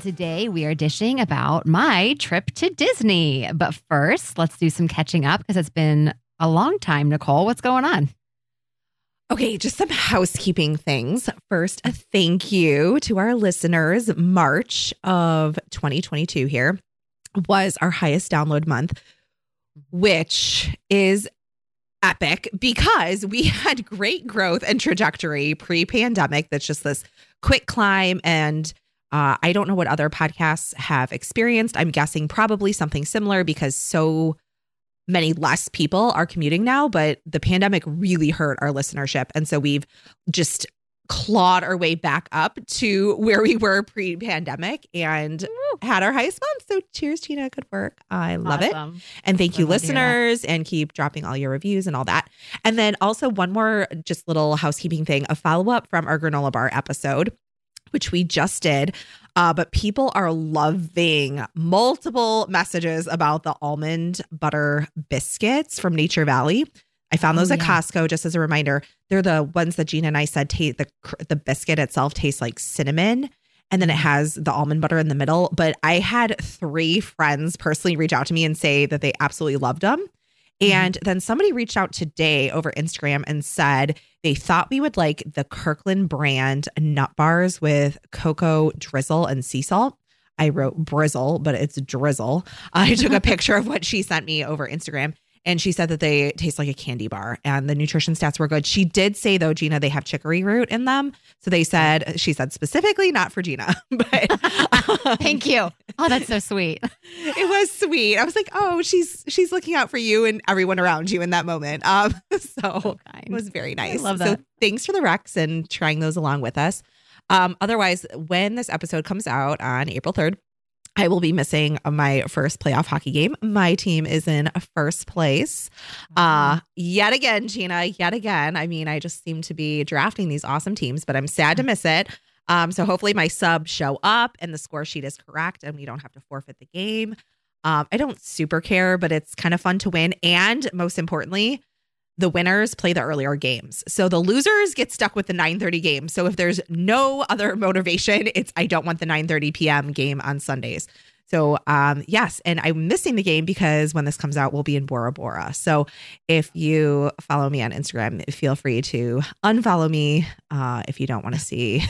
Today we are dishing about my trip to Disney. But first, let's do some catching up because it's been a long time, Nicole. What's going on? Okay, just some housekeeping things. First, a thank you to our listeners. March of 2022 here was our highest download month, which is epic because we had great growth and trajectory pre pandemic. That's just this quick climb and uh, I don't know what other podcasts have experienced. I'm guessing probably something similar because so many less people are commuting now, but the pandemic really hurt our listenership. And so we've just clawed our way back up to where we were pre pandemic and Woo. had our highest month. So cheers, Gina. Good work. I love awesome. it. And thank you, listeners, and keep dropping all your reviews and all that. And then also, one more just little housekeeping thing a follow up from our granola bar episode which we just did. Uh, but people are loving multiple messages about the almond butter biscuits from Nature Valley. I found those oh, at yeah. Costco just as a reminder. They're the ones that Gina and I said taste the the biscuit itself tastes like cinnamon and then it has the almond butter in the middle. But I had three friends personally reach out to me and say that they absolutely loved them. Mm-hmm. And then somebody reached out today over Instagram and said they thought we would like the Kirkland brand nut bars with cocoa drizzle and sea salt. I wrote brizzle, but it's drizzle. I took a picture of what she sent me over Instagram and she said that they taste like a candy bar and the nutrition stats were good. She did say though, Gina, they have chicory root in them. So they said, she said specifically not for Gina, but thank you. Oh, that's so sweet. it was sweet. I was like, oh, she's she's looking out for you and everyone around you in that moment. Um, so, so it was very nice. I love that. So thanks for the Rex and trying those along with us. Um, otherwise, when this episode comes out on April 3rd, I will be missing my first playoff hockey game. My team is in first place. Uh yet again, Gina, yet again. I mean, I just seem to be drafting these awesome teams, but I'm sad to miss it. Um, so hopefully my subs show up and the score sheet is correct and we don't have to forfeit the game. Um, I don't super care, but it's kind of fun to win. And most importantly, the winners play the earlier games. So the losers get stuck with the 9:30 game. So if there's no other motivation, it's I don't want the 9:30 p.m. game on Sundays. So um yes, and I'm missing the game because when this comes out we'll be in Bora Bora. So if you follow me on Instagram, feel free to unfollow me uh if you don't want to see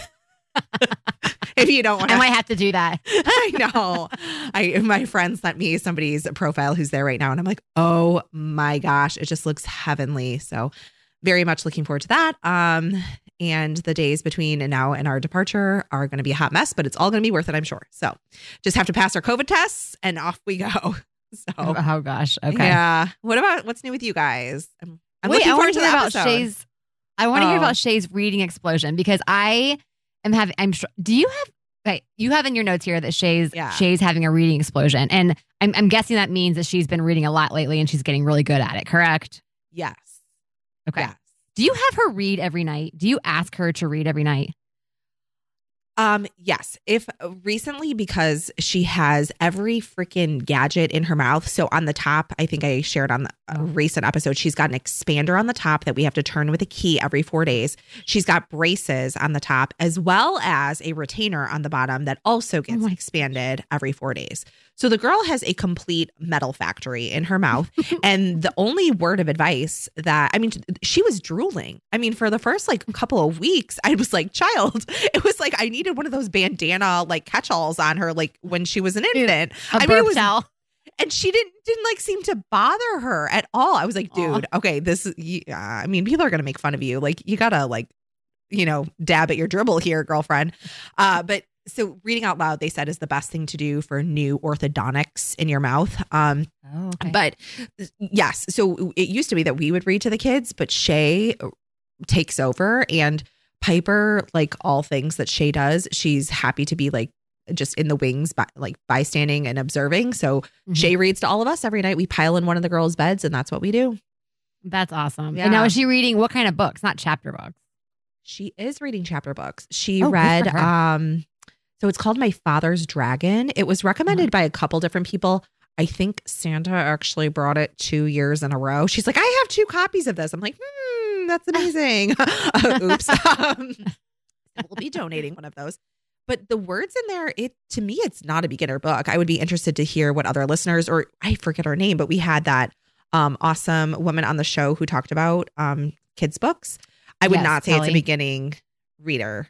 if you don't want to. I might have to do that. I know. I my friend sent me somebody's profile who's there right now, and I'm like, oh my gosh, it just looks heavenly. So very much looking forward to that. Um, and the days between now and our departure are going to be a hot mess, but it's all going to be worth it, I'm sure. So just have to pass our COVID tests and off we go. So oh gosh, okay. Yeah. What about what's new with you guys? I'm, I'm Wait, I want to hear about Shay's. I want to oh. hear about Shay's reading explosion because I am having. I'm. Sure do you have? Okay, you have in your notes here that Shay's yeah. Shay's having a reading explosion, and I'm I'm guessing that means that she's been reading a lot lately, and she's getting really good at it. Correct? Yes. Okay. Yes. Do you have her read every night? Do you ask her to read every night? Um, yes. If recently because she has every freaking gadget in her mouth. So on the top, I think I shared on the oh. recent episode, she's got an expander on the top that we have to turn with a key every four days. She's got braces on the top, as well as a retainer on the bottom that also oh gets oh expanded every four days. So the girl has a complete metal factory in her mouth. and the only word of advice that, I mean, she was drooling. I mean, for the first like couple of weeks, I was like, child, it was like I needed one of those bandana like catchalls on her, like when she was an infant. A I mean, it was. Towel. And she didn't didn't like seem to bother her at all. I was like, dude, Aww. okay, this. Yeah, I mean, people are gonna make fun of you. Like, you gotta like you know, dab at your dribble here, girlfriend. Uh, but so reading out loud they said is the best thing to do for new orthodontics in your mouth um oh, okay. but yes so it used to be that we would read to the kids but shay takes over and piper like all things that shay does she's happy to be like just in the wings, by, like bystanding and observing. So mm-hmm. Shay reads to all of us every night. We pile in one of the girls' beds, and that's what we do. That's awesome. Yeah. And now is she reading what kind of books? Not chapter books. She is reading chapter books. She oh, read um so it's called My Father's Dragon. It was recommended mm-hmm. by a couple different people. I think Santa actually brought it two years in a row. She's like, I have two copies of this. I'm like, hmm, that's amazing. uh, oops. Um, we'll be donating one of those. But the words in there, it to me, it's not a beginner book. I would be interested to hear what other listeners, or I forget her name, but we had that um, awesome woman on the show who talked about um, kids' books. I would yes, not say Kelly. it's a beginning reader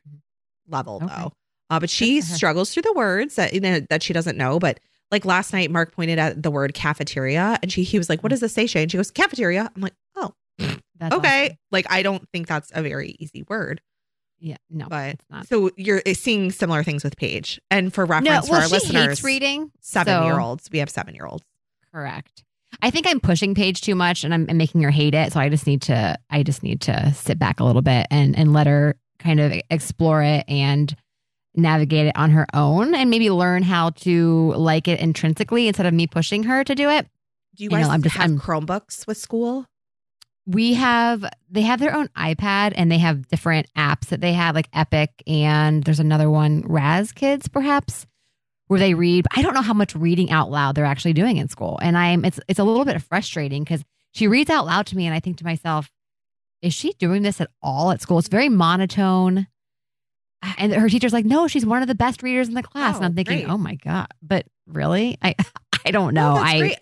level okay. though. Uh, but she struggles through the words that you know, that she doesn't know. But like last night, Mark pointed at the word cafeteria, and she he was like, "What does this say, Shay?" And she goes, "Cafeteria." I'm like, "Oh, that's okay." Awesome. Like I don't think that's a very easy word. Yeah, no, but it's not. So you're eh, seeing similar things with Paige, and for reference no, well, for our listeners, reading seven so. year olds. We have seven year olds. Correct. I think I'm pushing Paige too much and I'm, I'm making her hate it. So I just need to I just need to sit back a little bit and and let her kind of explore it and navigate it on her own and maybe learn how to like it intrinsically instead of me pushing her to do it. Do you guys you know, I'm just, have I'm, Chromebooks with school? We have they have their own iPad and they have different apps that they have like Epic and there's another one Raz Kids perhaps where they read. I don't know how much reading out loud they're actually doing in school. And I'm it's it's a little bit frustrating because she reads out loud to me and I think to myself, is she doing this at all at school? It's very monotone. And her teacher's like, no, she's one of the best readers in the class. Oh, and I'm thinking, great. oh my God, but really? I I don't know. I great.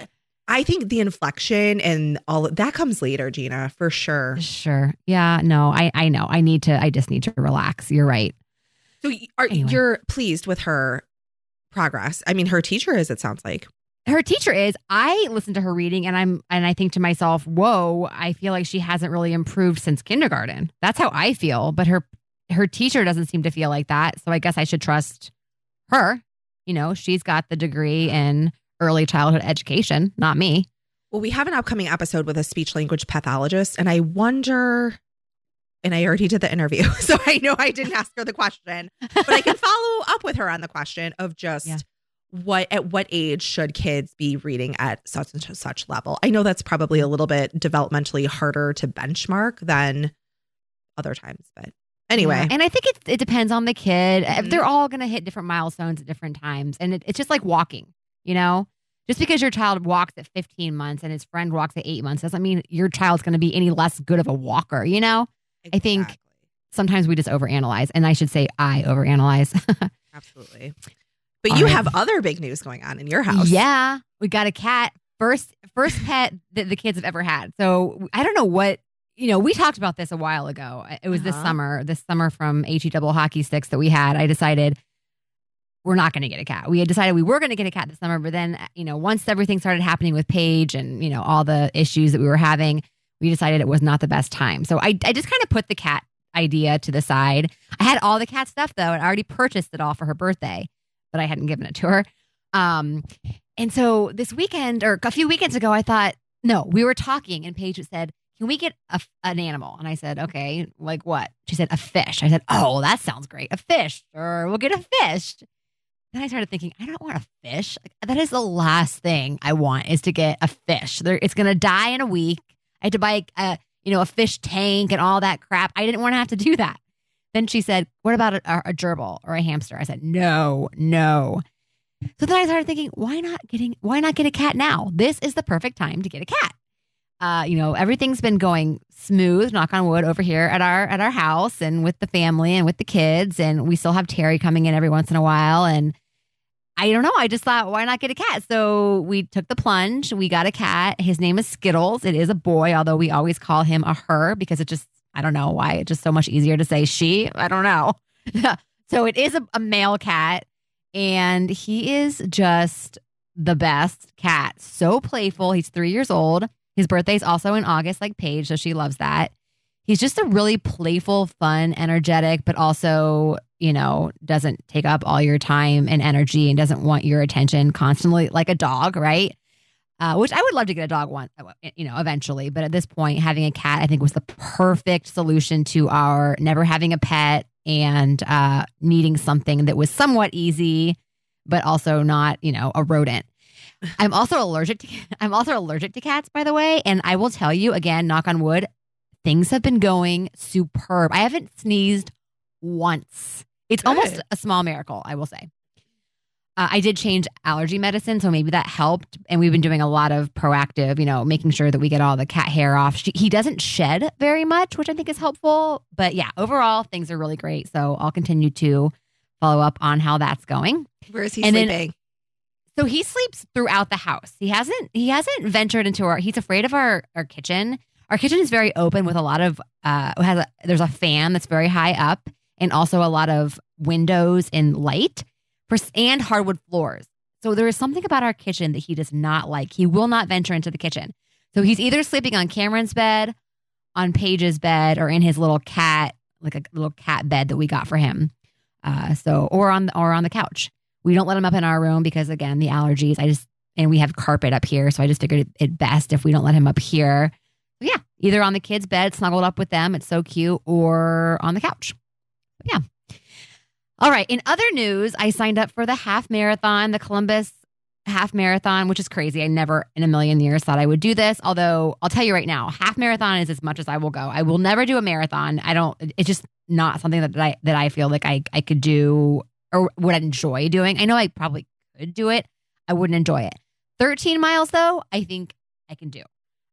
I think the inflection and all that comes later, Gina, for sure. Sure. Yeah. No, I I know. I need to. I just need to relax. You're right. So are anyway. you're pleased with her progress. I mean, her teacher is, it sounds like. Her teacher is. I listen to her reading and I'm and I think to myself, "Whoa, I feel like she hasn't really improved since kindergarten." That's how I feel, but her her teacher doesn't seem to feel like that. So I guess I should trust her. You know, she's got the degree in early childhood education, not me. Well, we have an upcoming episode with a speech language pathologist, and I wonder and I already did the interview. So I know I didn't ask her the question, but I can follow up with her on the question of just yeah. what at what age should kids be reading at such and such level. I know that's probably a little bit developmentally harder to benchmark than other times, but anyway. Yeah. And I think it it depends on the kid. Mm-hmm. They're all going to hit different milestones at different times, and it, it's just like walking, you know. Just because your child walks at 15 months and his friend walks at eight months doesn't mean your child's going to be any less good of a walker, you know? Exactly. I think sometimes we just overanalyze, and I should say I overanalyze. Absolutely. But All you right. have other big news going on in your house. Yeah, we got a cat. First, first pet that the kids have ever had. So I don't know what you know. We talked about this a while ago. It was uh-huh. this summer, this summer from HE double hockey sticks that we had. I decided we're not going to get a cat. We had decided we were going to get a cat this summer, but then you know, once everything started happening with Paige and you know all the issues that we were having, we decided it was not the best time. So I, I just kind of put the cat idea to the side. I had all the cat stuff though, and I already purchased it all for her birthday, but I hadn't given it to her. Um, and so this weekend or a few weekends ago, I thought, no, we were talking, and Paige said, "Can we get a, an animal?" And I said, "Okay, like what?" She said, "A fish." I said, "Oh, that sounds great, a fish, or we'll get a fish." Then I started thinking, I don't want a fish. Like, that is the last thing I want is to get a fish. It's going to die in a week. I had to buy a, you know, a fish tank and all that crap. I didn't want to have to do that. Then she said, What about a, a gerbil or a hamster? I said, No, no. So then I started thinking, why not getting why not get a cat now? This is the perfect time to get a cat. Uh, you know, everything's been going smooth, knock on wood, over here at our at our house and with the family and with the kids. And we still have Terry coming in every once in a while. And I don't know. I just thought, why not get a cat? So we took the plunge. We got a cat. His name is Skittles. It is a boy, although we always call him a her because it just, I don't know why. It's just so much easier to say she. I don't know. so it is a, a male cat. And he is just the best cat. So playful. He's three years old. His birthday's also in August, like Paige. So she loves that. He's just a really playful, fun, energetic, but also you know, doesn't take up all your time and energy and doesn't want your attention constantly like a dog, right? Uh, which I would love to get a dog one, uh, you know, eventually. But at this point, having a cat, I think, was the perfect solution to our never having a pet and uh, needing something that was somewhat easy but also not, you know, a rodent. I'm also allergic to I'm also allergic to cats, by the way. And I will tell you again, knock on wood, things have been going superb. I haven't sneezed once. It's Good. almost a small miracle, I will say. Uh, I did change allergy medicine, so maybe that helped. And we've been doing a lot of proactive, you know, making sure that we get all the cat hair off. She, he doesn't shed very much, which I think is helpful. But yeah, overall, things are really great. So I'll continue to follow up on how that's going. Where is he and sleeping? Then, so he sleeps throughout the house. He hasn't he hasn't ventured into our he's afraid of our our kitchen. Our kitchen is very open with a lot of uh has a, there's a fan that's very high up and also a lot of windows and light and hardwood floors. So there is something about our kitchen that he does not like. He will not venture into the kitchen. So he's either sleeping on Cameron's bed, on Paige's bed, or in his little cat, like a little cat bed that we got for him. Uh, so or on or on the couch. We don't let him up in our room because again, the allergies. I just and we have carpet up here, so I just figured it best if we don't let him up here. So yeah, either on the kids' bed, snuggled up with them, it's so cute, or on the couch. Yeah. All right. In other news, I signed up for the half marathon, the Columbus half marathon, which is crazy. I never in a million years thought I would do this. Although I'll tell you right now, half marathon is as much as I will go. I will never do a marathon. I don't. It's just not something that I that I feel like I I could do or would enjoy doing. I know I probably could do it. I wouldn't enjoy it. 13 miles though, I think I can do.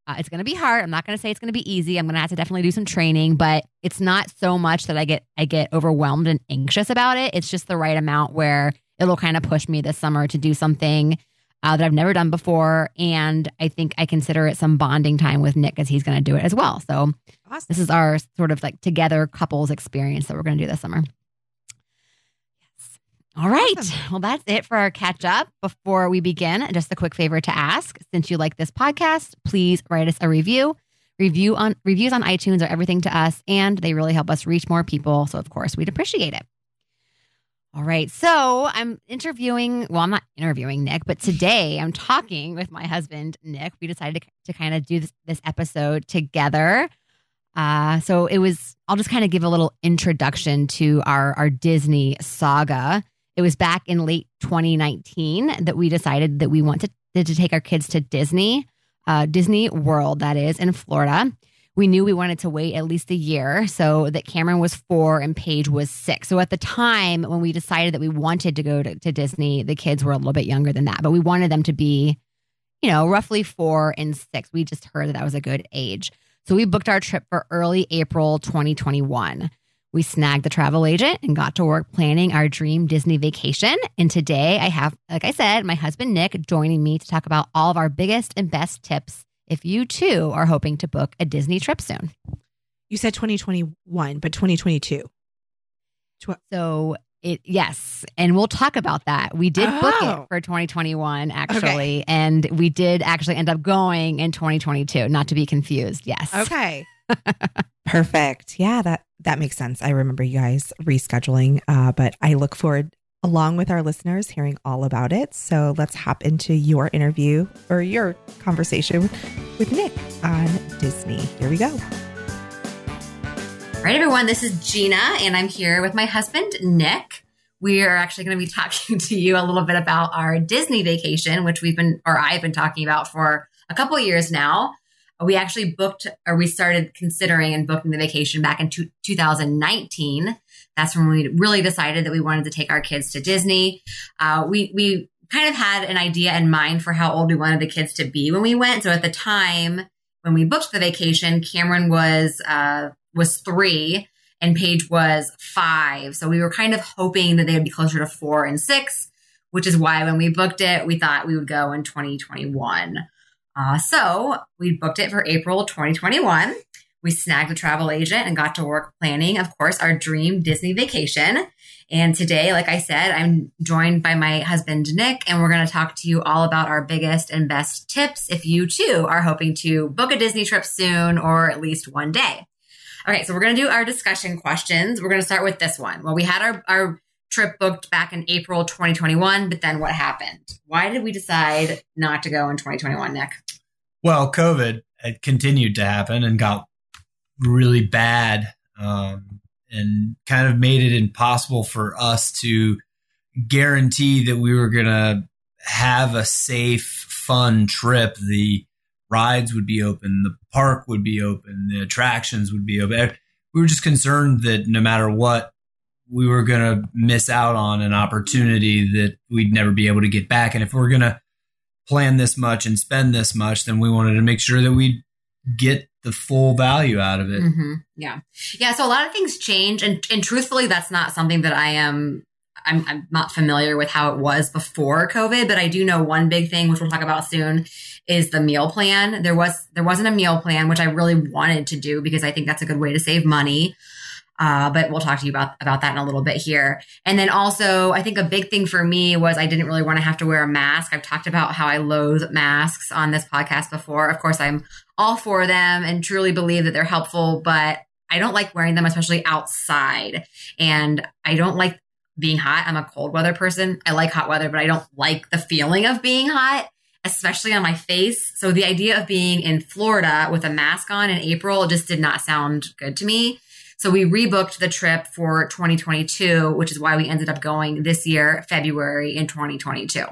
Uh, it's going to be hard. I'm not going to say it's going to be easy. I'm going to have to definitely do some training, but it's not so much that I get I get overwhelmed and anxious about it. It's just the right amount where it'll kind of push me this summer to do something uh, that I've never done before, and I think I consider it some bonding time with Nick as he's going to do it as well. So awesome. this is our sort of like together couples experience that we're going to do this summer. All right. Well, that's it for our catch up. Before we begin, just a quick favor to ask since you like this podcast, please write us a review. Review on reviews on iTunes are everything to us and they really help us reach more people. So of course, we'd appreciate it. All right. So I'm interviewing, well, I'm not interviewing Nick, but today I'm talking with my husband, Nick. We decided to, to kind of do this, this episode together. Uh, so it was, I'll just kind of give a little introduction to our, our Disney saga. It was back in late 2019 that we decided that we wanted to, to take our kids to Disney, uh, Disney World, that is, in Florida. We knew we wanted to wait at least a year so that Cameron was four and Paige was six. So at the time when we decided that we wanted to go to, to Disney, the kids were a little bit younger than that, but we wanted them to be, you know, roughly four and six. We just heard that that was a good age. So we booked our trip for early April 2021. We snagged the travel agent and got to work planning our dream Disney vacation. And today I have, like I said, my husband Nick joining me to talk about all of our biggest and best tips if you too are hoping to book a Disney trip soon. You said 2021, but 2022. so it yes, and we'll talk about that. We did oh. book it oh. for 2021 actually, okay. and we did actually end up going in 2022. Not to be confused. Yes. Okay. Perfect. Yeah, that that makes sense. I remember you guys rescheduling, uh, but I look forward, along with our listeners, hearing all about it. So let's hop into your interview or your conversation with, with Nick on Disney. Here we go. All right, everyone. This is Gina, and I'm here with my husband, Nick. We are actually going to be talking to you a little bit about our Disney vacation, which we've been, or I've been talking about for a couple years now we actually booked or we started considering and booking the vacation back in 2019. That's when we really decided that we wanted to take our kids to Disney. Uh, we, we kind of had an idea in mind for how old we wanted the kids to be when we went. So at the time when we booked the vacation, Cameron was, uh, was three and Paige was five. So we were kind of hoping that they would be closer to four and six, which is why when we booked it, we thought we would go in 2021. Uh, so we booked it for April 2021. We snagged a travel agent and got to work planning, of course, our dream Disney vacation. And today, like I said, I'm joined by my husband, Nick, and we're going to talk to you all about our biggest and best tips if you too are hoping to book a Disney trip soon or at least one day. Okay, so we're going to do our discussion questions. We're going to start with this one. Well, we had our, our trip booked back in April 2021, but then what happened? Why did we decide not to go in 2021, Nick? Well, COVID had continued to happen and got really bad um, and kind of made it impossible for us to guarantee that we were going to have a safe, fun trip. The rides would be open, the park would be open, the attractions would be open. We were just concerned that no matter what, we were going to miss out on an opportunity that we'd never be able to get back. And if we're going to plan this much and spend this much, then we wanted to make sure that we get the full value out of it. Mm-hmm. Yeah. Yeah. So a lot of things change. And, and truthfully, that's not something that I am I'm, I'm, not familiar with how it was before COVID, but I do know one big thing, which we'll talk about soon, is the meal plan. There was there wasn't a meal plan, which I really wanted to do because I think that's a good way to save money. Uh, but we'll talk to you about about that in a little bit here. And then also, I think a big thing for me was I didn't really want to have to wear a mask. I've talked about how I loathe masks on this podcast before. Of course, I'm all for them and truly believe that they're helpful, but I don't like wearing them, especially outside. And I don't like being hot. I'm a cold weather person. I like hot weather, but I don't like the feeling of being hot, especially on my face. So the idea of being in Florida with a mask on in April just did not sound good to me. So we rebooked the trip for 2022, which is why we ended up going this year, February in 2022.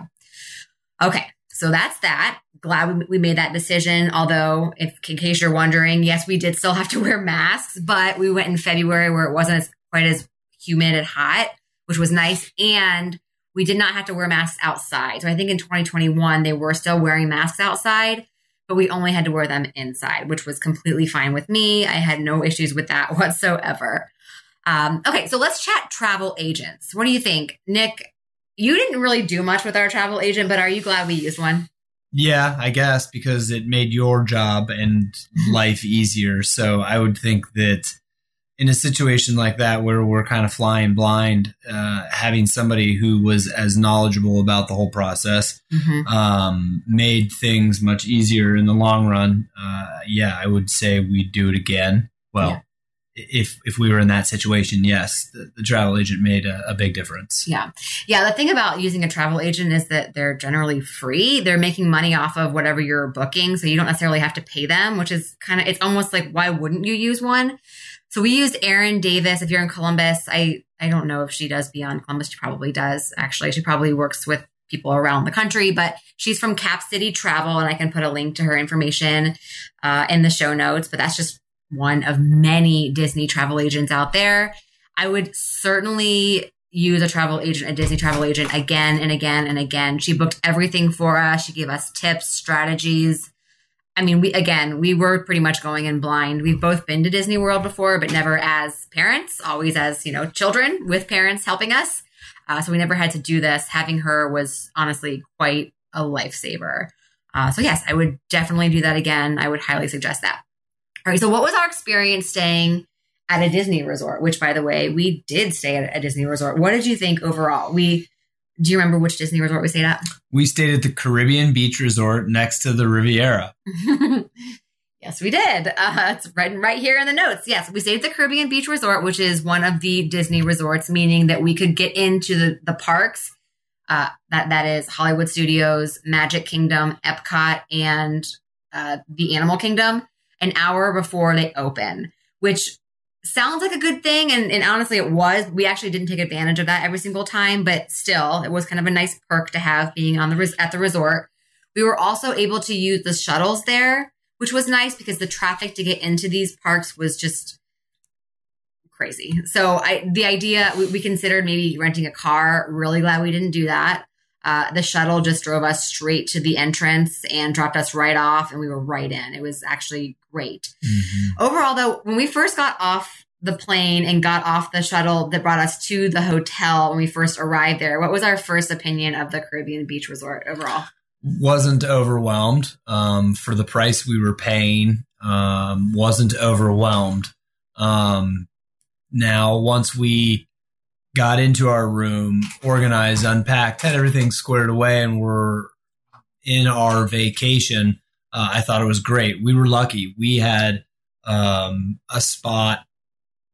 Okay. So that's that. Glad we made that decision. Although, if in case you're wondering, yes, we did still have to wear masks, but we went in February where it wasn't as, quite as humid and hot which was nice. And we did not have to wear masks outside. So I think in 2021, they were still wearing masks outside, but we only had to wear them inside, which was completely fine with me. I had no issues with that whatsoever. Um, okay, so let's chat travel agents. What do you think? Nick, you didn't really do much with our travel agent, but are you glad we used one? Yeah, I guess because it made your job and life easier. So I would think that in a situation like that where we're kind of flying blind, uh, having somebody who was as knowledgeable about the whole process mm-hmm. um, made things much easier in the long run. Uh, yeah, I would say we'd do it again. Well, yeah. if if we were in that situation, yes, the, the travel agent made a, a, big difference. Yeah, yeah. The thing about using a travel agent is that they're generally free. They're making money off of whatever you're booking, so you don't necessarily have to pay them, which is kind of it's almost like why wouldn't you use one? So we used Erin Davis. If you're in Columbus, I I don't know if she does beyond Columbus. She probably does. Actually, she probably works with people around the country, but she's from Cap City Travel, and I can put a link to her information uh, in the show notes. But that's just one of many Disney travel agents out there. I would certainly use a travel agent, a Disney travel agent again and again and again. She booked everything for us. She gave us tips, strategies. I mean, we again, we were pretty much going in blind. We've both been to Disney World before, but never as parents, always as, you know, children with parents helping us. Uh, so we never had to do this. Having her was honestly quite a lifesaver. Uh, so, yes, I would definitely do that again. I would highly suggest that. All right. So, what was our experience staying at a Disney resort? Which, by the way, we did stay at a Disney resort. What did you think overall? We do you remember which Disney resort we stayed at? We stayed at the Caribbean Beach Resort next to the Riviera. yes, we did. Uh, it's right, right here in the notes. Yes, we stayed at the Caribbean Beach Resort, which is one of the Disney resorts, meaning that we could get into the, the parks. Uh, that that is Hollywood Studios, Magic Kingdom, Epcot, and uh, the Animal Kingdom an hour before they open, which sounds like a good thing. And, and, honestly, it was. We actually didn't take advantage of that every single time, but still, it was kind of a nice perk to have being on the res- at the resort. We were also able to use the shuttles there, which was nice because the traffic to get into these parks was just crazy. So I, the idea we, we considered maybe renting a car. Really glad we didn't do that. Uh, the shuttle just drove us straight to the entrance and dropped us right off, and we were right in. It was actually great. Mm-hmm. Overall, though, when we first got off the plane and got off the shuttle that brought us to the hotel when we first arrived there, what was our first opinion of the Caribbean Beach Resort overall? Wasn't overwhelmed um, for the price we were paying. Um, wasn't overwhelmed. Um, now, once we got into our room, organized, unpacked, had everything squared away, and were in our vacation. Uh, I thought it was great. We were lucky. We had um, a spot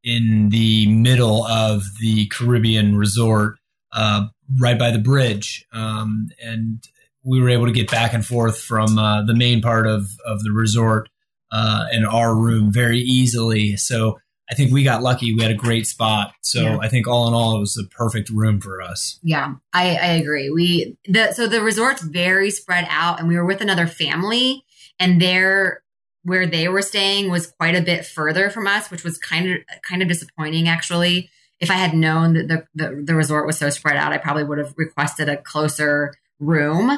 in the middle of the Caribbean resort, uh, right by the bridge, um, and we were able to get back and forth from uh, the main part of of the resort uh, and our room very easily. So I think we got lucky. We had a great spot. So yeah. I think all in all, it was the perfect room for us. Yeah, I, I agree. We the so the resort's very spread out, and we were with another family, and their where they were staying was quite a bit further from us, which was kind of kind of disappointing actually. If I had known that the, the, the resort was so spread out, I probably would have requested a closer room.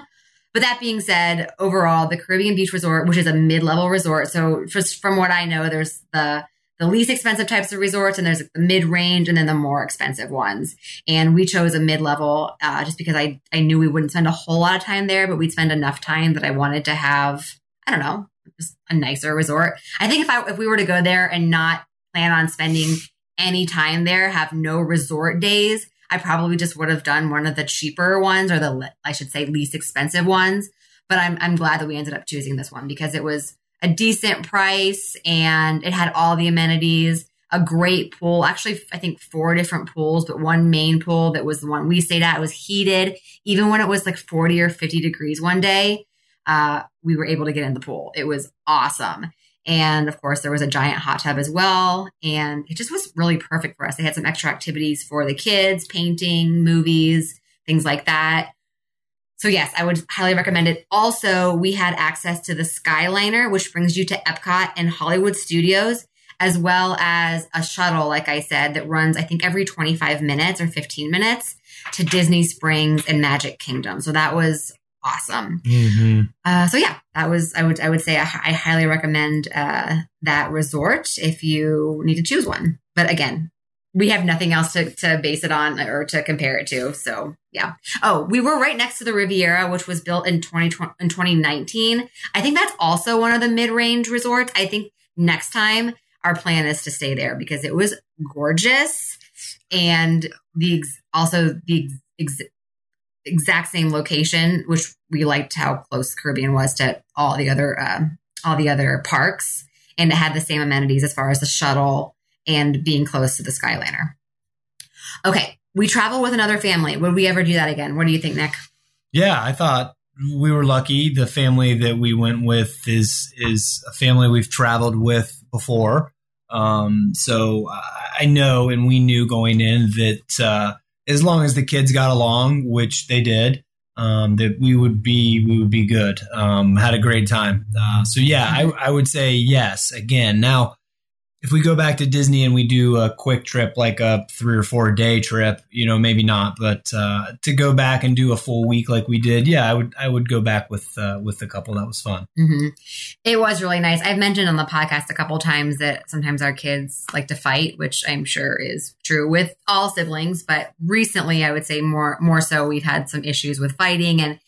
But that being said, overall, the Caribbean Beach Resort, which is a mid-level resort, so just from what I know, there's the the least expensive types of resorts and there's the mid-range and then the more expensive ones and we chose a mid-level uh, just because I, I knew we wouldn't spend a whole lot of time there but we'd spend enough time that i wanted to have i don't know just a nicer resort i think if i if we were to go there and not plan on spending any time there have no resort days i probably just would have done one of the cheaper ones or the i should say least expensive ones but i'm, I'm glad that we ended up choosing this one because it was a decent price and it had all the amenities, a great pool. Actually, I think four different pools, but one main pool that was the one we stayed at. It was heated. Even when it was like 40 or 50 degrees one day, uh, we were able to get in the pool. It was awesome. And of course, there was a giant hot tub as well. And it just was really perfect for us. They had some extra activities for the kids, painting, movies, things like that. So yes, I would highly recommend it. Also, we had access to the Skyliner, which brings you to Epcot and Hollywood Studios, as well as a shuttle, like I said, that runs, I think, every 25 minutes or 15 minutes to Disney Springs and Magic Kingdom. So that was awesome. Mm-hmm. Uh, so yeah, that was I would I would say I, I highly recommend uh, that resort if you need to choose one. But again, we have nothing else to, to base it on or to compare it to. So yeah. Oh, we were right next to the Riviera, which was built in 2020, in 2019. I think that's also one of the mid-range resorts. I think next time our plan is to stay there because it was gorgeous and the also the ex, exact same location, which we liked how close Caribbean was to all the other uh, all the other parks, and it had the same amenities as far as the shuttle and being close to the Skyliner. Okay, we travel with another family. Would we ever do that again? What do you think, Nick? Yeah, I thought we were lucky. The family that we went with is is a family we've traveled with before. Um, so I know, and we knew going in that uh, as long as the kids got along, which they did, um, that we would be we would be good. Um, had a great time. Uh, so yeah, I, I would say yes again. Now if we go back to Disney and we do a quick trip, like a three or four day trip, you know, maybe not, but uh, to go back and do a full week like we did, yeah, I would I would go back with uh, with the couple. That was fun. Mm-hmm. It was really nice. I've mentioned on the podcast a couple times that sometimes our kids like to fight, which I'm sure is true with all siblings. But recently, I would say more more so, we've had some issues with fighting and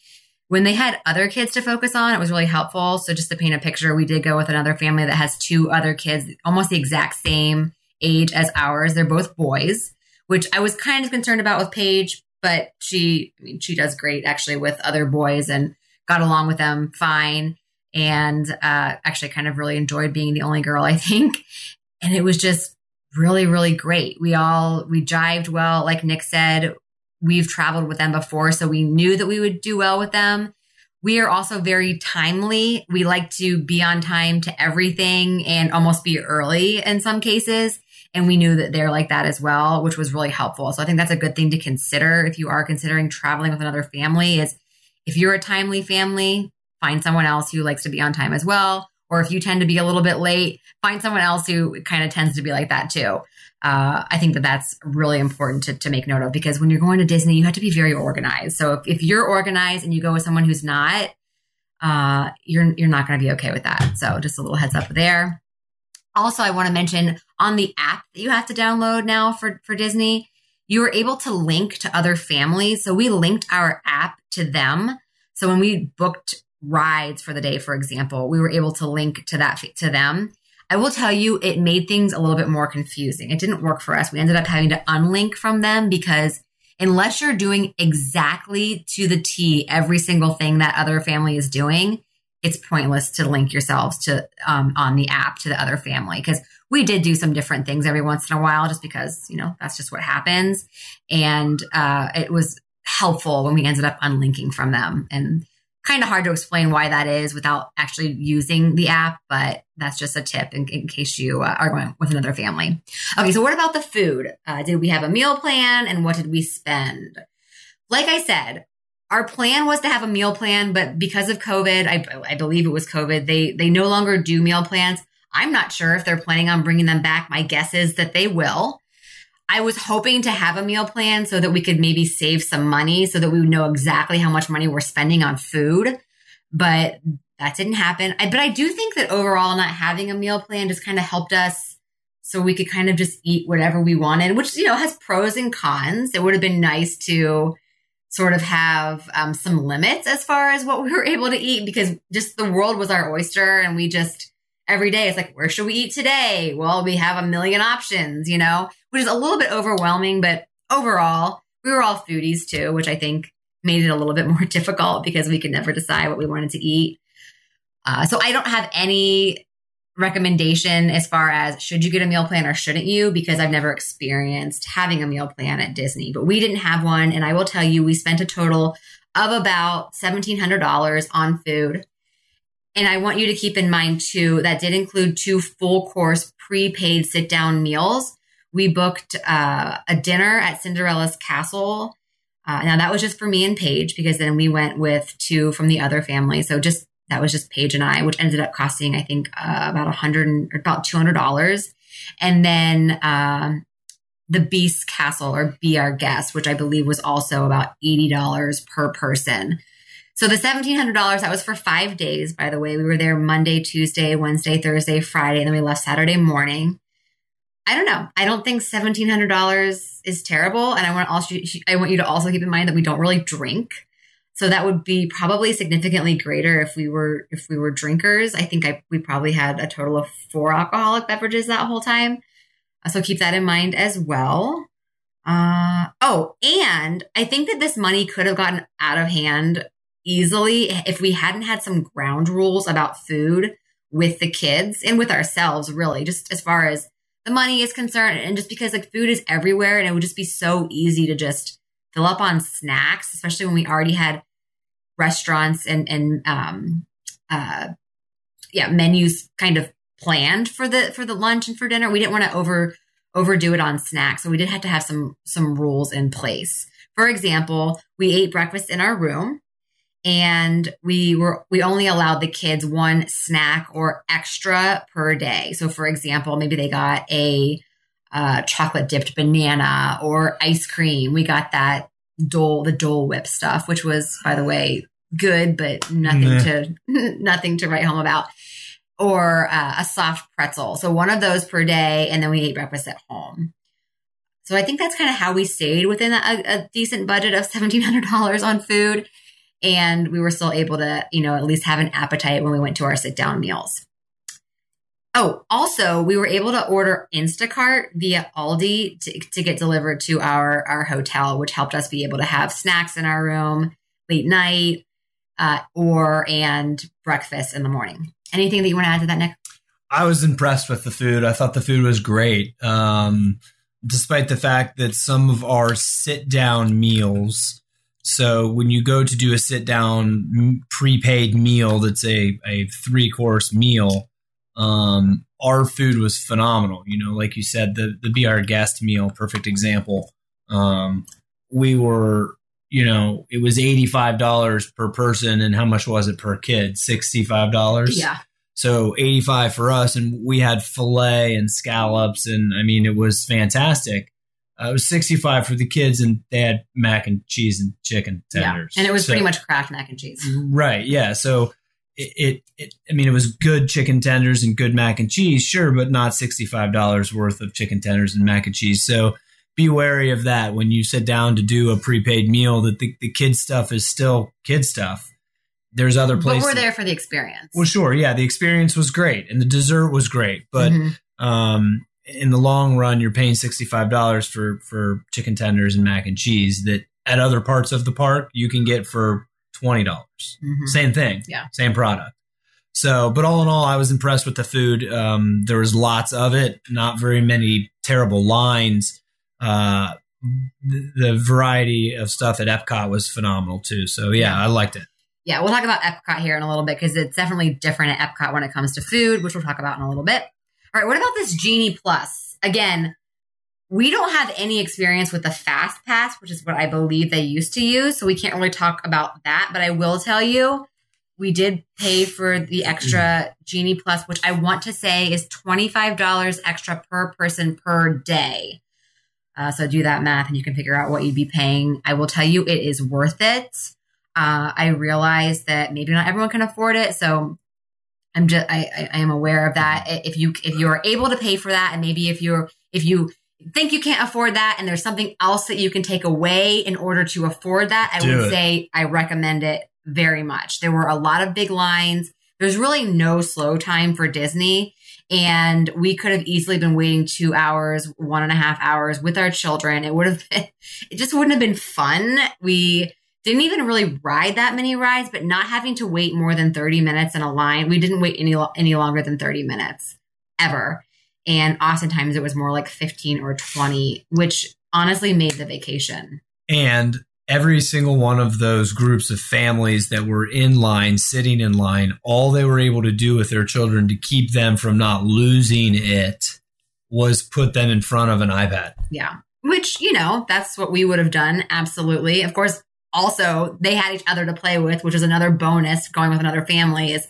when they had other kids to focus on, it was really helpful. So just to paint a picture, we did go with another family that has two other kids, almost the exact same age as ours. They're both boys, which I was kind of concerned about with Paige, but she, I mean, she does great actually with other boys and got along with them fine. And uh, actually kind of really enjoyed being the only girl, I think. And it was just really, really great. We all, we jived well. Like Nick said, we've traveled with them before, so we knew that we would do well with them. We are also very timely. We like to be on time to everything and almost be early in some cases. And we knew that they're like that as well, which was really helpful. So I think that's a good thing to consider if you are considering traveling with another family is if you're a timely family, find someone else who likes to be on time as well. Or if you tend to be a little bit late, find someone else who kind of tends to be like that too uh, I think that that's really important to, to make note of because when you're going to Disney, you have to be very organized. So if, if you're organized and you go with someone who's not, uh, you're you're not going to be okay with that. So just a little heads up there. Also, I want to mention on the app that you have to download now for for Disney, you are able to link to other families. So we linked our app to them. So when we booked rides for the day, for example, we were able to link to that to them I will tell you, it made things a little bit more confusing. It didn't work for us. We ended up having to unlink from them because unless you're doing exactly to the T every single thing that other family is doing, it's pointless to link yourselves to um, on the app to the other family because we did do some different things every once in a while just because you know that's just what happens and uh, it was helpful when we ended up unlinking from them and kind of hard to explain why that is without actually using the app, but that's just a tip in, in case you uh, are going with another family. Okay, so what about the food? Uh, did we have a meal plan and what did we spend? Like I said, our plan was to have a meal plan, but because of COVID, I, I believe it was COVID, they they no longer do meal plans. I'm not sure if they're planning on bringing them back. My guess is that they will. I was hoping to have a meal plan so that we could maybe save some money so that we would know exactly how much money we're spending on food. But that didn't happen. I, but I do think that overall, not having a meal plan just kind of helped us so we could kind of just eat whatever we wanted, which, you know, has pros and cons. It would have been nice to sort of have um, some limits as far as what we were able to eat because just the world was our oyster and we just, every day it's like, where should we eat today? Well, we have a million options, you know, which is a little bit overwhelming, but overall, we were all foodies too, which I think made it a little bit more difficult because we could never decide what we wanted to eat. Uh, so I don't have any recommendation as far as should you get a meal plan or shouldn't you because I've never experienced having a meal plan at Disney, but we didn't have one. And I will tell you, we spent a total of about $1,700 on food. And I want you to keep in mind too, that did include two full course prepaid sit down meals. We booked uh, a dinner at Cinderella's Castle. Uh, now that was just for me and Paige because then we went with two from the other family. So just that was just Paige and I, which ended up costing I think uh, about a hundred or about two hundred dollars. And then um, the Beast Castle or Be Our Guest, which I believe was also about eighty dollars per person. So the $1,700, that was for five days, by the way. We were there Monday, Tuesday, Wednesday, Thursday, Friday, and then we left Saturday morning. I don't know. I don't think $1,700 is terrible. And I want also, I want you to also keep in mind that we don't really drink. So that would be probably significantly greater if we were, if we were drinkers. I think I, we probably had a total of four alcoholic beverages that whole time. So keep that in mind as well. Uh, oh, and I think that this money could have gotten out of hand easily if we hadn't had some ground rules about food with the kids and with ourselves, really, just as far as the money is concerned. And just because like food is everywhere and it would just be so easy to just fill up on snacks, especially when we already had restaurants and, and, um, uh, yeah, menus kind of planned for the, for the lunch and for dinner. We didn't want to over, overdo it on snacks. So we did have to have some, some rules in place. For example, we ate breakfast in our room and we were we only allowed the kids one snack or extra per day. So, for example, maybe they got a uh, chocolate dipped banana or ice cream. We got that Dole the Dole Whip stuff, which was, by the way, good, but nothing to nothing to write home about. Or uh, a soft pretzel. So one of those per day, and then we ate breakfast at home. So I think that's kind of how we stayed within a, a decent budget of seventeen hundred dollars on food and we were still able to, you know, at least have an appetite when we went to our sit down meals. Oh, also, we were able to order Instacart via Aldi to, to get delivered to our, our hotel, which helped us be able to have snacks in our room late night uh, or and breakfast in the morning. Anything that you want to add to that, Nick? I was impressed with the food. I thought the food was great. Um, despite the fact that some of our sit down meals so when you go to do a sit down prepaid meal that's a, a three course meal, um, our food was phenomenal. You know, like you said, the, the Be Our Guest meal, perfect example. Um, we were, you know, it was $85 per person. And how much was it per kid? $65? Yeah. So 85 for us. And we had filet and scallops. And I mean, it was fantastic. Uh, it was 65 for the kids, and they had mac and cheese and chicken tenders. Yeah. And it was so, pretty much Kraft mac and cheese. Right. Yeah. So it, it, it, I mean, it was good chicken tenders and good mac and cheese, sure, but not $65 worth of chicken tenders and mac and cheese. So be wary of that when you sit down to do a prepaid meal that the, the kid stuff is still kid stuff. There's other places. But we're there for the experience. Well, sure. Yeah. The experience was great and the dessert was great. But, mm-hmm. um, in the long run, you're paying $65 for, for chicken tenders and mac and cheese that at other parts of the park you can get for 20. dollars mm hmm Same thing. Yeah. Same product. So, but all in all, I was impressed with the food. Um, there was lots of it, not very many terrible lines. Uh, the, the variety of stuff at Epcot was phenomenal too. So yeah, I liked it. yeah, we'll talk about Epcot here in a little bit because it's definitely different at Epcot when it comes to food, which we'll talk about in a little bit. All right, what about this Genie Plus? Again, we don't have any experience with the Fast Pass, which is what I believe they used to use. So we can't really talk about that. But I will tell you, we did pay for the extra Genie Plus, which I want to say is $25 extra per person per day. Uh, so do that math and you can figure out what you'd be paying. I will tell you, it is worth it. Uh, I realize that maybe not everyone can afford it. So I'm just, I, I am aware of that. If you, if you are able to pay for that and maybe if you're, if you think you can't afford that and there's something else that you can take away in order to afford that, I Do would it. say I recommend it very much. There were a lot of big lines. There's really no slow time for Disney. And we could have easily been waiting two hours, one and a half hours with our children. It would have been, it just wouldn't have been fun. We didn't even really ride that many rides, but not having to wait more than 30 minutes in a line. We didn't wait any, any longer than 30 minutes ever. And oftentimes it was more like 15 or 20, which honestly made the vacation. And every single one of those groups of families that were in line, sitting in line, all they were able to do with their children to keep them from not losing it was put them in front of an iPad. Yeah. Which, you know, that's what we would have done. Absolutely. Of course, also they had each other to play with, which is another bonus going with another family is,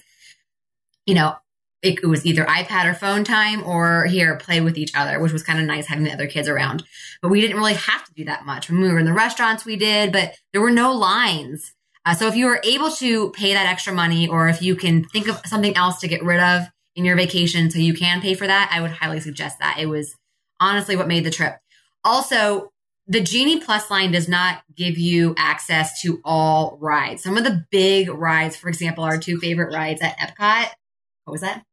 you know, it, it was either iPad or phone time or here play with each other, which was kind of nice having the other kids around. But we didn't really have to do that much. When we were in the restaurants, we did, but there were no lines. Uh, so if you were able to pay that extra money or if you can think of something else to get rid of in your vacation so you can pay for that, I would highly suggest that. It was honestly what made the trip. Also, the Genie Plus line does not give you access to all rides. Some of the big rides, for example, our two favorite rides at Epcot. What was that?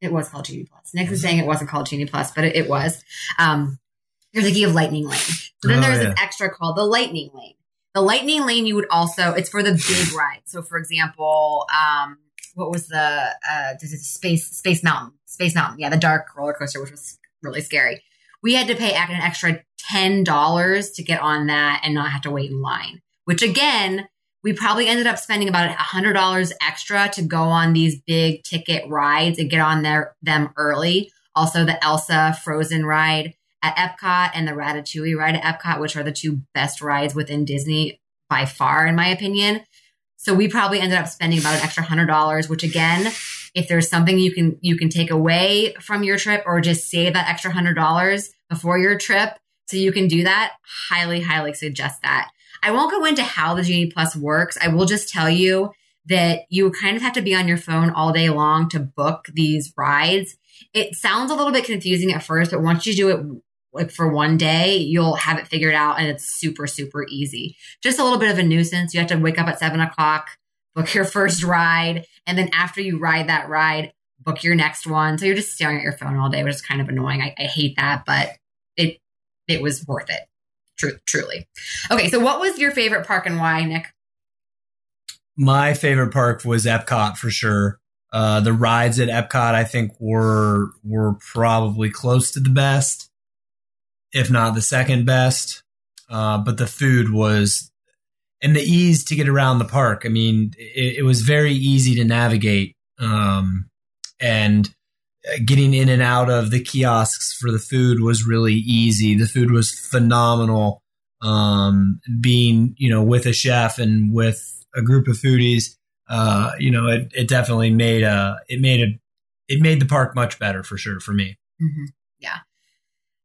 It was called Genie Plus. Nick is saying it wasn't called Genie Plus, but it, it was. Um, you're thinking of Lightning Lane. So then oh, there's yeah. an extra called the Lightning Lane. The Lightning Lane, you would also, it's for the big rides. So for example, um, what was the, uh, Space, Space Mountain, Space Mountain. Yeah, the dark roller coaster, which was really scary. We had to pay an extra $10 to get on that and not have to wait in line, which again, we probably ended up spending about $100 extra to go on these big ticket rides and get on there them early. Also, the Elsa Frozen ride at Epcot and the Ratatouille ride at Epcot, which are the two best rides within Disney by far, in my opinion. So we probably ended up spending about an extra hundred dollars, which again, if there's something you can you can take away from your trip or just save that extra hundred dollars before your trip so you can do that, highly, highly suggest that. I won't go into how the Genie Plus works. I will just tell you that you kind of have to be on your phone all day long to book these rides. It sounds a little bit confusing at first, but once you do it like for one day, you'll have it figured out and it's super, super easy. Just a little bit of a nuisance. You have to wake up at seven o'clock, book your first ride, and then after you ride that ride, book your next one. So you're just staring at your phone all day, which is kind of annoying. I, I hate that, but it was worth it. True, truly. Okay, so what was your favorite park and why, Nick? My favorite park was Epcot for sure. Uh, the rides at Epcot, I think, were were probably close to the best, if not the second best. Uh, but the food was, and the ease to get around the park. I mean, it, it was very easy to navigate, um, and getting in and out of the kiosks for the food was really easy. The food was phenomenal. Um, being, you know, with a chef and with a group of foodies, uh, you know, it, it definitely made a, it made a, it made the park much better for sure for me. Mm-hmm. Yeah.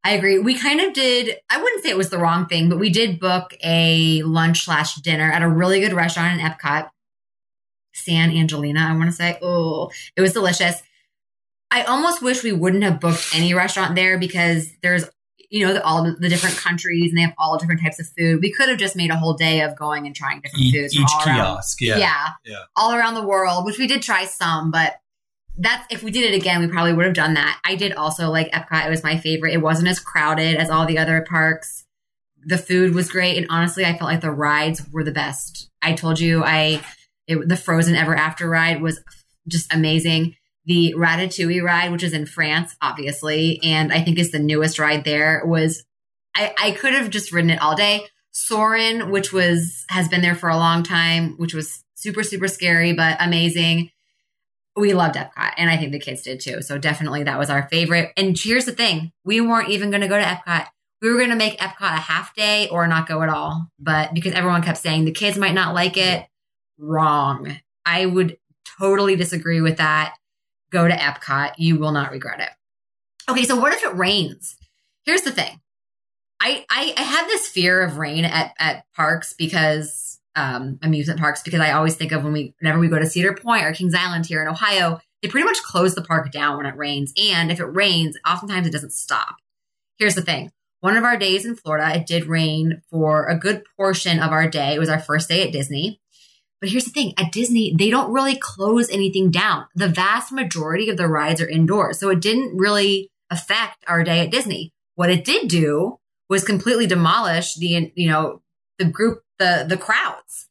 I agree. We kind of did, I wouldn't say it was the wrong thing, but we did book a lunch slash dinner at a really good restaurant in Epcot. San Angelina, I want to say. Oh, it was delicious. I almost wish we wouldn't have booked any restaurant there because there's, you know, the, all the different countries and they have all different types of food. We could have just made a whole day of going and trying different each, foods. Each kiosk, around, yeah. yeah. Yeah. All around the world, which we did try some, but that's, if we did it again, we probably would have done that. I did also like Epcot. It was my favorite. It wasn't as crowded as all the other parks. The food was great. And honestly, I felt like the rides were the best. I told you I, it, the Frozen Ever After ride was just amazing the Ratatouille ride, which is in France, obviously, and I think is the newest ride there, was I, I could have just ridden it all day. Soarin', which was has been there for a long time, which was super super scary but amazing. We loved Epcot, and I think the kids did too. So definitely that was our favorite. And here's the thing: we weren't even going to go to Epcot. We were going to make Epcot a half day or not go at all. But because everyone kept saying the kids might not like it, wrong. I would totally disagree with that. Go to Epcot; you will not regret it. Okay, so what if it rains? Here's the thing. I, I, I have this fear of rain at, at parks because um, amusement parks because I always think of when we whenever we go to Cedar Point or Kings Island here in Ohio, they pretty much close the park down when it rains. And if it rains, oftentimes it doesn't stop. Here's the thing. One of our days in Florida, it did rain for a good portion of our day. It was our first day at Disney. But here's the thing at Disney, they don't really close anything down. The vast majority of the rides are indoors. So it didn't really affect our day at Disney. What it did do was completely demolish the you know the group the the crowds.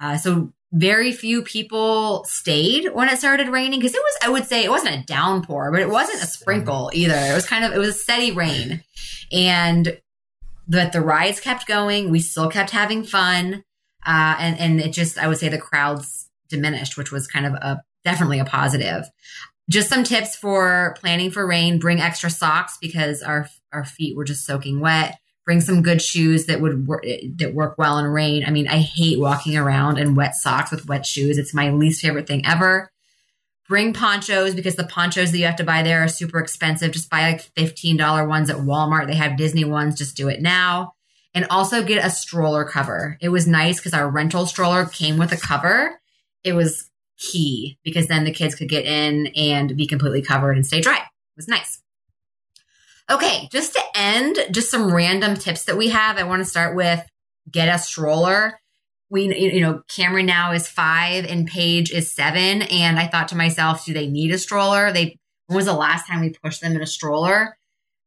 Uh, so very few people stayed when it started raining because it was I would say it wasn't a downpour, but it wasn't a sprinkle either. It was kind of it was a steady rain, and but the rides kept going. We still kept having fun, uh, and and it just I would say the crowds diminished, which was kind of a definitely a positive. Just some tips for planning for rain. Bring extra socks because our our feet were just soaking wet. Bring some good shoes that would work that work well in rain. I mean, I hate walking around in wet socks with wet shoes. It's my least favorite thing ever. Bring ponchos because the ponchos that you have to buy there are super expensive. Just buy like $15 ones at Walmart. They have Disney ones. Just do it now. And also get a stroller cover. It was nice because our rental stroller came with a cover. It was key because then the kids could get in and be completely covered and stay dry. It was nice. Okay, just to end, just some random tips that we have. I want to start with get a stroller. We, you know, Cameron now is five and Paige is seven. And I thought to myself, do they need a stroller? They, when was the last time we pushed them in a stroller?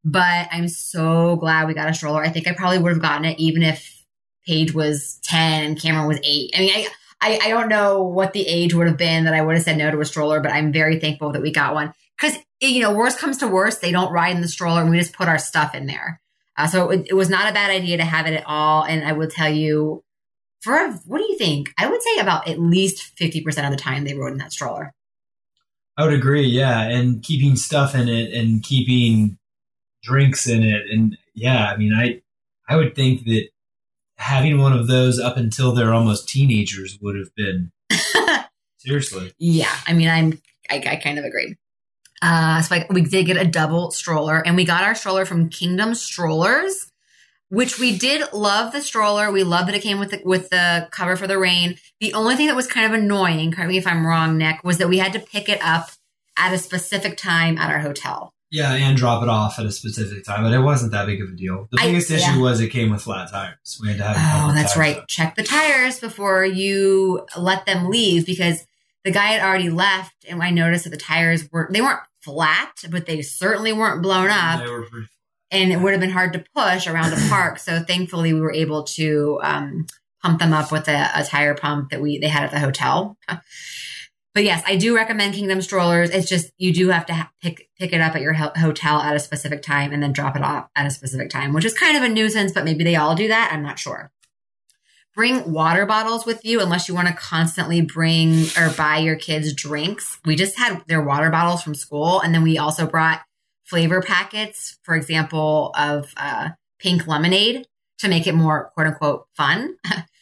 But I'm so glad we got a stroller. I think I probably would have gotten it even if Paige was 10 and Cameron was eight. I mean, I, I, I don't know what the age would have been that I would have said no to a stroller, but I'm very thankful that we got one because you know worst comes to worst, they don't ride in the stroller, and we just put our stuff in there. Uh, so it, it, was not a bad idea to have it at all. And I will tell you, for what do you think? I would say about at least fifty percent of the time they rode in that stroller. I would agree, yeah, and keeping stuff in it and keeping drinks in it, and yeah, I mean, I I would think that having one of those up until they're almost teenagers would have been seriously. Yeah, I mean, I'm I, I kind of agree. Uh, so I, we did get a double stroller, and we got our stroller from Kingdom Strollers, which we did love the stroller. We loved that it came with the, with the cover for the rain. The only thing that was kind of annoying, correct me if I'm wrong, Nick, was that we had to pick it up at a specific time at our hotel. Yeah, and drop it off at a specific time, but it wasn't that big of a deal. The biggest I, issue yeah. was it came with flat tires. We had to have. Oh, that's right. Up. Check the tires before you let them leave because the guy had already left, and I noticed that the tires were they weren't flat, but they certainly weren't blown up. They were pretty and it would have been hard to push around the park. So thankfully, we were able to um, pump them up with a, a, tire pump that we they had at the hotel. But yes, I do recommend Kingdom strollers. It's just you do have to ha- pick pick it up at your ho- hotel at a specific time and then drop it off at a specific time, which is kind of a nuisance. But maybe they all do that. I'm not sure. Bring water bottles with you unless you want to constantly bring or buy your kids drinks. We just had their water bottles from school, and then we also brought flavor packets, for example, of uh, pink lemonade to make it more quote unquote fun.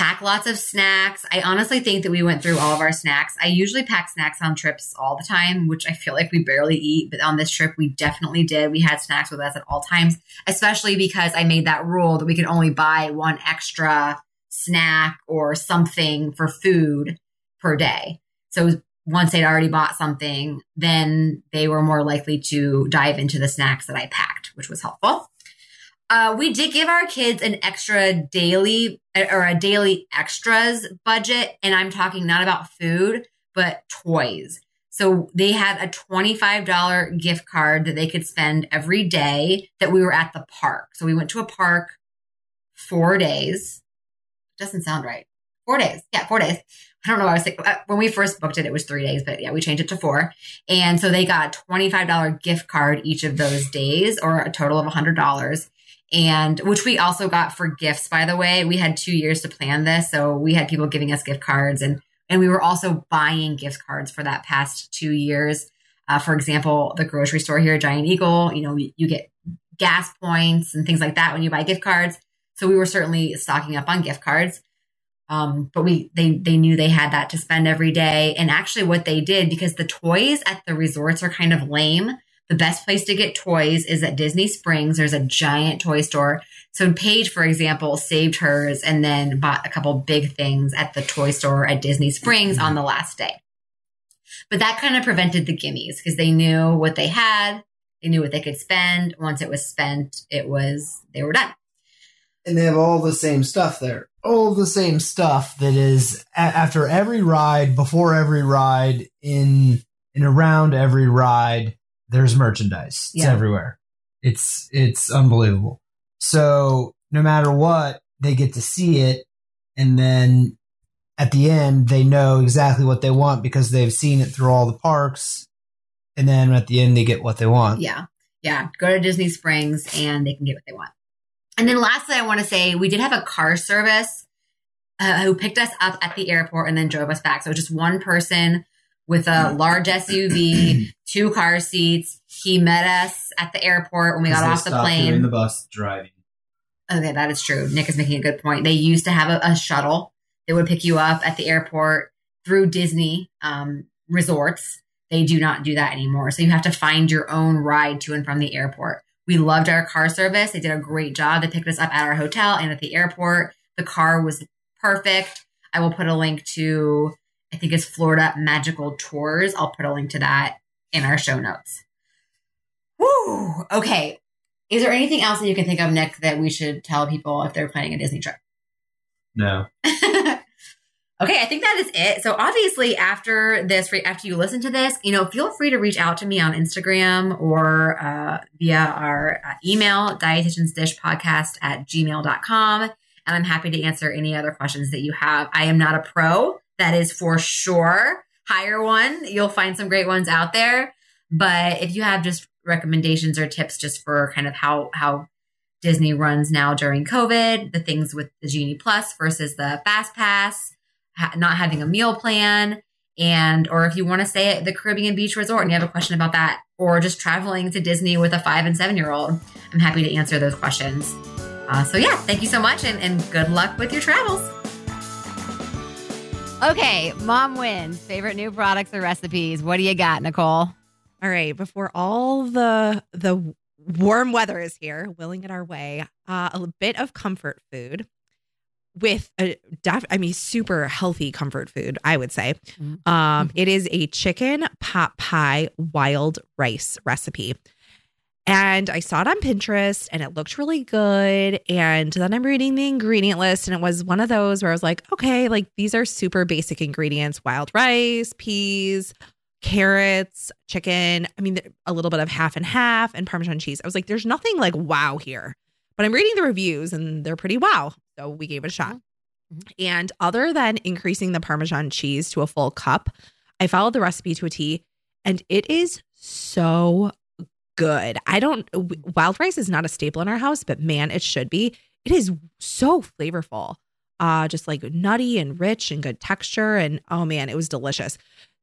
pack lots of snacks. I honestly think that we went through all of our snacks. I usually pack snacks on trips all the time, which I feel like we barely eat, but on this trip we definitely did. We had snacks with us at all times, especially because I made that rule that we could only buy one extra snack or something for food per day. So once they'd already bought something, then they were more likely to dive into the snacks that I packed, which was helpful. Uh, we did give our kids an extra daily or a daily extras budget. And I'm talking not about food, but toys. So they had a $25 gift card that they could spend every day that we were at the park. So we went to a park four days. Doesn't sound right. Four days. Yeah, four days. I don't know. I was thinking, uh, when we first booked it, it was three days, but yeah, we changed it to four. And so they got a $25 gift card each of those days or a total of $100 and which we also got for gifts by the way. We had two years to plan this so we had people giving us gift cards and and we were also buying gift cards for that past two years. Uh, for example the grocery store here giant eagle you know you get gas points and things like that when you buy gift cards. So we were certainly stocking up on gift cards. Um, but we they they knew they had that to spend every day. And actually what they did because the toys at the resorts are kind of lame the best place to get toys is at Disney Springs. There's a giant toy store. So Paige, for example, saved hers and then bought a couple big things at the toy store at Disney Springs on the last day. But that kind of prevented the gimmies because they knew what they had. They knew what they could spend. Once it was spent, it was, they were done. And they have all the same stuff there. All the same stuff that is a- after every ride, before every ride, in and around every ride there's merchandise. It's yeah. everywhere. It's it's unbelievable. So no matter what, they get to see it, and then at the end, they know exactly what they want because they've seen it through all the parks. And then at the end, they get what they want. Yeah. Yeah. Go to Disney Springs and they can get what they want. And then lastly, I want to say we did have a car service uh, who picked us up at the airport and then drove us back. So just one person with a large SUV, two car seats. He met us at the airport when we got off the plane. In the bus driving. Okay, that is true. Nick is making a good point. They used to have a, a shuttle that would pick you up at the airport through Disney um, resorts. They do not do that anymore. So you have to find your own ride to and from the airport. We loved our car service. They did a great job. They picked us up at our hotel and at the airport. The car was perfect. I will put a link to I think it's Florida Magical Tours. I'll put a link to that in our show notes. Woo! Okay. Is there anything else that you can think of, Nick, that we should tell people if they're planning a Disney trip? No. okay, I think that is it. So obviously after this, after you listen to this, you know, feel free to reach out to me on Instagram or uh, via our uh, email, dietitiansdishpodcast at gmail.com. And I'm happy to answer any other questions that you have. I am not a pro that is for sure. Hire one. You'll find some great ones out there. But if you have just recommendations or tips just for kind of how how Disney runs now during COVID, the things with the Genie Plus versus the Fast Pass, ha- not having a meal plan, and or if you want to stay at the Caribbean Beach Resort and you have a question about that, or just traveling to Disney with a five and seven year old, I'm happy to answer those questions. Uh, so yeah, thank you so much, and, and good luck with your travels. Okay, mom wins. Favorite new products or recipes? What do you got, Nicole? All right, before all the the warm weather is here, willing it our way, uh, a bit of comfort food with a I mean super healthy comfort food, I would say. Mm-hmm. Um, it is a chicken pot pie wild rice recipe. And I saw it on Pinterest and it looked really good. And then I'm reading the ingredient list and it was one of those where I was like, okay, like these are super basic ingredients wild rice, peas, carrots, chicken. I mean, a little bit of half and half and Parmesan cheese. I was like, there's nothing like wow here. But I'm reading the reviews and they're pretty wow. So we gave it a shot. Mm-hmm. And other than increasing the Parmesan cheese to a full cup, I followed the recipe to a T and it is so good. I don't, wild rice is not a staple in our house, but man, it should be. It is so flavorful, uh, just like nutty and rich and good texture. And oh man, it was delicious.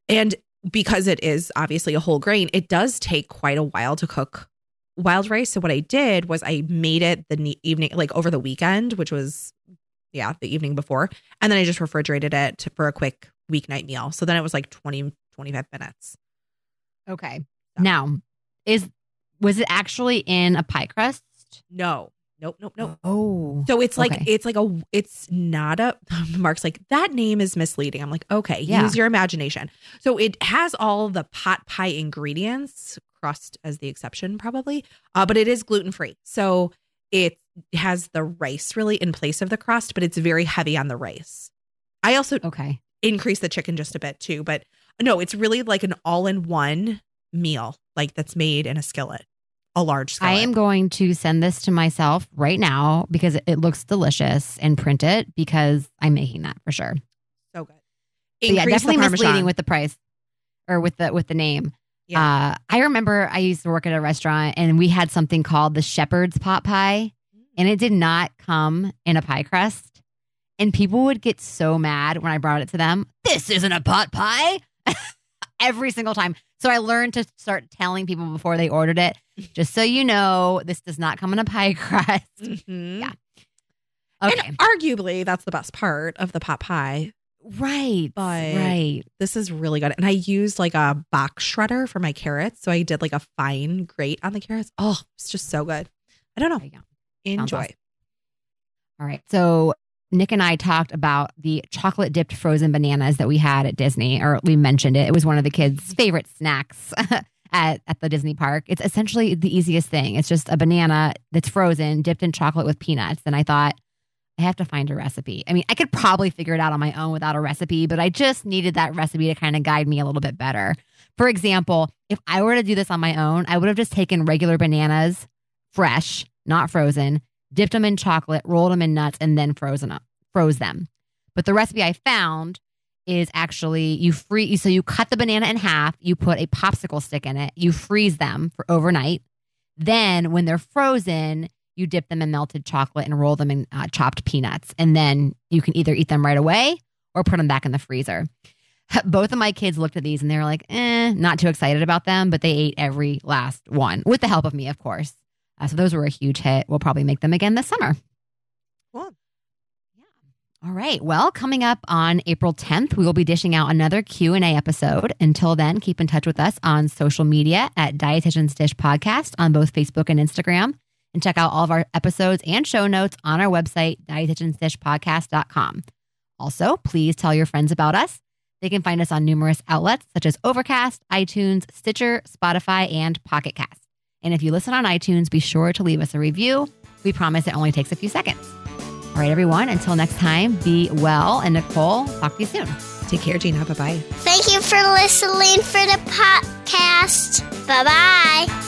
And because it is obviously a whole grain, it does take quite a while to cook wild rice. So what I did was I made it the evening, like over the weekend, which was, yeah, the evening before. And then I just refrigerated it for a quick weeknight meal. So then it was like 20, 25 minutes. Okay. Now, is was it actually in a pie crust? No. Nope, nope, nope. Oh. So it's like okay. it's like a it's not a Mark's like that name is misleading. I'm like, okay, yeah. use your imagination. So it has all the pot pie ingredients, crust as the exception probably. Uh, but it is gluten-free. So it has the rice really in place of the crust, but it's very heavy on the rice. I also okay increase the chicken just a bit too, but no, it's really like an all-in-one meal like that's made in a skillet, a large skillet. I am going to send this to myself right now because it looks delicious and print it because I'm making that for sure. So good. yeah, definitely misleading with the price or with the with the name. Yeah. Uh, I remember I used to work at a restaurant and we had something called the shepherd's pot pie. and it did not come in a pie crust. And people would get so mad when I brought it to them. This isn't a pot pie. Every single time. So I learned to start telling people before they ordered it, just so you know, this does not come in a pie crust. Mm-hmm. Yeah. Okay. And arguably, that's the best part of the pot pie. Right. But right. This is really good. And I used like a box shredder for my carrots. So I did like a fine grate on the carrots. Oh, it's just so good. I don't know. Enjoy. Awesome. All right. So Nick and I talked about the chocolate dipped frozen bananas that we had at Disney, or we mentioned it. It was one of the kids' favorite snacks at, at the Disney park. It's essentially the easiest thing. It's just a banana that's frozen, dipped in chocolate with peanuts. And I thought, I have to find a recipe. I mean, I could probably figure it out on my own without a recipe, but I just needed that recipe to kind of guide me a little bit better. For example, if I were to do this on my own, I would have just taken regular bananas, fresh, not frozen, dipped them in chocolate, rolled them in nuts, and then frozen up, froze them. But the recipe I found is actually you free so you cut the banana in half, you put a popsicle stick in it, you freeze them for overnight. Then when they're frozen, you dip them in melted chocolate and roll them in uh, chopped peanuts. And then you can either eat them right away or put them back in the freezer. Both of my kids looked at these and they were like, eh, not too excited about them, but they ate every last one with the help of me, of course. Uh, so those were a huge hit. We'll probably make them again this summer. Cool. Yeah. All right. Well, coming up on April 10th, we will be dishing out another Q&A episode. Until then, keep in touch with us on social media at Dietitian's Dish Podcast on both Facebook and Instagram and check out all of our episodes and show notes on our website, dietitiansdishpodcast.com. Also, please tell your friends about us. They can find us on numerous outlets such as Overcast, iTunes, Stitcher, Spotify, and Pocket Cast. And if you listen on iTunes, be sure to leave us a review. We promise it only takes a few seconds. All right, everyone, until next time, be well. And Nicole, talk to you soon. Take care, Gina. Bye bye. Thank you for listening for the podcast. Bye bye.